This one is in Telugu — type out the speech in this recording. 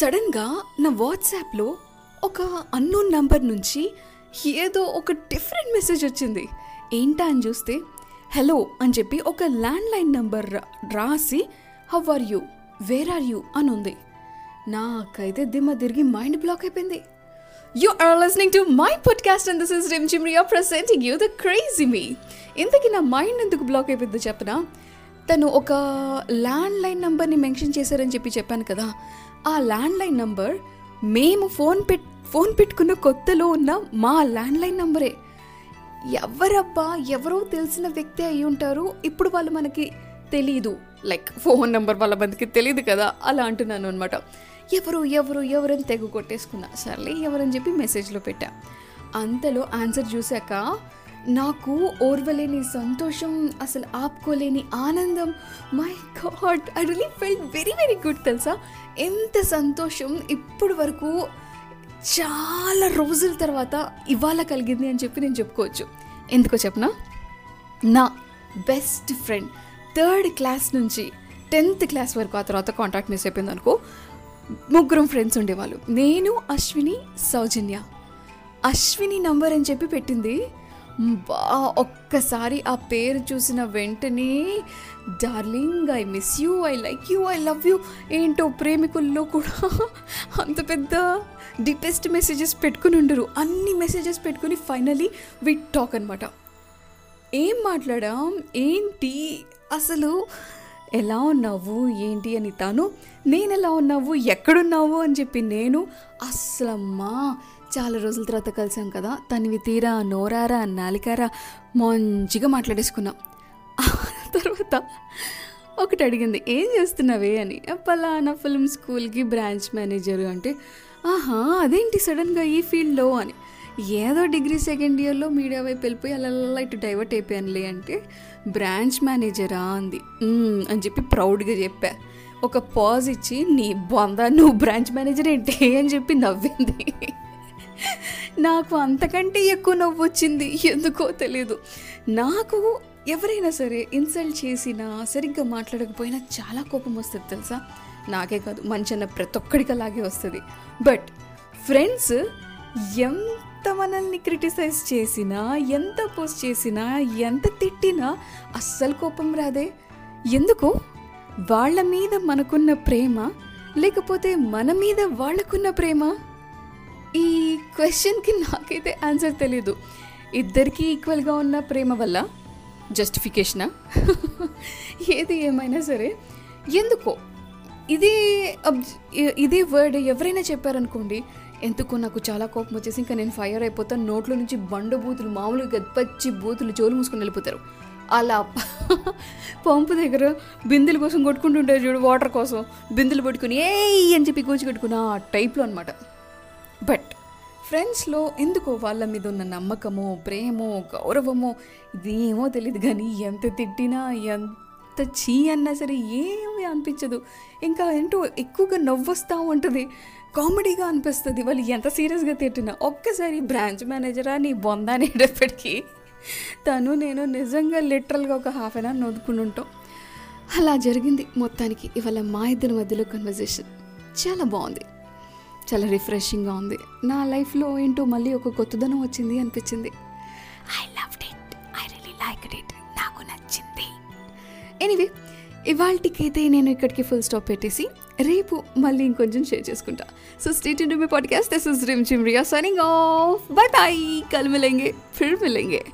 సడన్గా నా వాట్సాప్లో ఒక అన్నోన్ నంబర్ నుంచి ఏదో ఒక డిఫరెంట్ మెసేజ్ వచ్చింది. ఏంటా అని చూస్తే హలో అని చెప్పి ఒక ల్యాండ్లైన్ నంబర్ రాసి how are you where are you అని ఉంది. నాకైతే దిమ్మ తిరిగి మైండ్ బ్లాక్ అయిపోయింది. You are listening my my podcast this is is Rim Chimria presenting you the crazy me ఇంతకీ నా మైండ్ ఎందుకు బ్లాక్ అయిపోయిందో చెప్పనా? తను ఒక ల్యాండ్లైన్ నంబర్ని మెన్షన్ చేశారని చెప్పి చెప్పాను కదా. ఆ ల్యాండ్లైన్ నంబర్ మేము ఫోన్ పెట్ ఫోన్ పెట్టుకున్న కొత్తలో ఉన్న మా ల్యాండ్లైన్ నంబరే ఎవరబ్బా ఎవరో తెలిసిన వ్యక్తి అయి ఉంటారు. ఇప్పుడు వాళ్ళు మనకి తెలీదు. లైక్ ఫోన్ నెంబర్ వాళ్ళ మందికి తెలియదు కదా అలా అంటున్నాను అనమాట ఎవరు ఎవరు ఎవరని తెగ కొట్టేసుకున్నా. సర్లే ఎవరని చెప్పి మెసేజ్లో పెట్టా. అంతలో ఆన్సర్ చూశాక నాకు ఓర్వలేని సంతోషం అసలు ఆపుకోలేని ఆనందం. My God I really felt very very good తెలుసా? ఎంత సంతోషం ఇప్పటి వరకు చాలా రోజుల తర్వాత ఇవాళ కలిగింది అని చెప్పి నేను చెప్పుకోవచ్చు. ఎందుకో చెప్పనా? నా బెస్ట్ ఫ్రెండ్ థర్డ్ క్లాస్ నుంచి టెన్త్ క్లాస్ వరకు ఆ తర్వాత కాంటాక్ట్ మిస్ అయిపోయింది అనుకో ముగ్గురం ఫ్రెండ్స్ ఉండేవాళ్ళు. నేను అశ్విని సౌజన్య. అశ్విని నంబర్ అని చెప్పి పెట్టింది బా ఒక్కసారి ఆ పేరు చూసిన వెంటనే darling I miss you I like you I love you. ఏంటో ప్రేమికుల్లో కూడా అంత పెద్ద డీపెస్ట్ మెసేజెస్ పెట్టుకుని ఉండరు. అన్ని మెసేజెస్ పెట్టుకుని ఫైనలీ విట్ టాక్ అనమాట ఏం మాట్లాడాం? ఏంటి? అసలు ఎలా ఉన్నావు ఏంటి అని తాను నేను ఎలా ఉన్నావు ఎక్కడున్నావు అని చెప్పి నేను అస్సలమ్మా చాలా రోజుల తర్వాత కలిసాం కదా తనివి తీరా నోరారా నాలికారా మంచిగా మాట్లాడేసుకున్నాం. తర్వాత ఒకటి అడిగింది ఏం చేస్తున్నావే? అని. పలానా ఫిల్మ్ స్కూల్కి బ్రాంచ్ మేనేజర్ అంటే ఆహా అదేంటి సడన్గా ఈ ఫీల్డ్లో? అని. ఏదో డిగ్రీ సెకండ్ ఇయర్లో మీడియా వైపు వెళ్ళిపోయి అలా ఇటు డైవర్ట్ అయిపోయానులే అంటే బ్రాంచ్ మేనేజరా అంది. అని చెప్పి ప్రౌడ్గా చెప్పా. ఒక పాజ్ ఇచ్చి నీ బొంద నువ్వు బ్రాంచ్ మేనేజర్ ఏంటి? అని చెప్పి నవ్వింది. నాకు అంతకంటే ఎక్కువ నవ్వు వచ్చింది. ఎందుకో తెలియదు నాకు ఎవరైనా సరే ఇన్సల్ట్ చేసినా సరిగ్గా మాట్లాడకపోయినా చాలా కోపం వస్తుంది తెలుసా? నాకే కాదు మంచి అన్న ప్రతి ఒక్కడికి అలాగే వస్తుంది. బట్ ఫ్రెండ్స్ ఎంత మనల్ని క్రిటిసైజ్ చేసినా ఎంత పోస్ట్ చేసినా ఎంత తిట్టినా అస్సలు కోపం రాదే. ఎందుకు? వాళ్ళ మీద మనకున్న ప్రేమ లేకపోతే మన మీద వాళ్ళకున్న ప్రేమ? ఈ క్వశ్చన్కి నాకైతే ఆన్సర్ తెలీదు. ఇద్దరికీ ఈక్వల్గా ఉన్న ప్రేమ వల్ల జస్టిఫికేషనా? ఏది ఏమైనా సరే. ఎందుకో? ఇదే అబ్- ఇదే వర్డ్ ఎవరైనా చెప్పారనుకోండి ఎందుకో నాకు చాలా కోపం వచ్చేసి ఇంకా నేను ఫైర్ అయిపోతాను నోట్లో నుంచి బండ బూతులు మామూలుగా పచ్చి బూతులు జోలు మూసుకుని వెళ్ళిపోతారు. అలా పంపు దగ్గర బిందెల కోసం కొట్టుకుంటుంటారు చూడు వాటర్ కోసం. బిందెలు పట్టుకుని ఏయ్ అని చెప్పి కూర్చి కట్టుకుని ఆ టైప్లో అనమాట బట్ ఫ్రెండ్స్లో ఎందుకో వాళ్ళ మీద ఉన్న నమ్మకమో ప్రేమో గౌరవమో ఇదేమో తెలియదు కానీ ఎంత తిట్టినా ఎంత చీ అన్నా సరే ఏమీ అనిపించదు. ఇంకా ఏంటో ఎక్కువగా నవ్వొస్తూ ఉంటుంది. కామెడీగా అనిపిస్తుంది. వాళ్ళు ఎంత సీరియస్గా తిట్టినా ఒక్కసారి బ్రాంచ్ మేనేజరా నీ బొంద అనేటప్పటికీ తను నేను నిజంగా లిటరల్గా ఒక హాఫ్ అన్ అవర్ నవ్వుకుని ఉంటాం అలా జరిగింది మొత్తానికి ఇవాళ మా ఇద్దరి మధ్యలో కన్వర్జేషన్ చాలా బాగుంది. చాలా రిఫ్రెషింగ్గా ఉంది. నా లైఫ్లో ఏంటో మళ్ళీ ఒక కొత్తదనం వచ్చింది అనిపించింది. I love it I really like it నాకు నచ్చింది. ఎనీవే ఇవాళకైతే నేను ఇక్కడికి ఫుల్ స్టాప్ పెట్టేసి రేపు మళ్ళీ ఇంకొంచెం షేర్ చేసుకుంటా. So stay tuned to my podcast this is Rim Chimria signing off bye bye కల్ మిలేంగే ఫిర్ మిలేంగే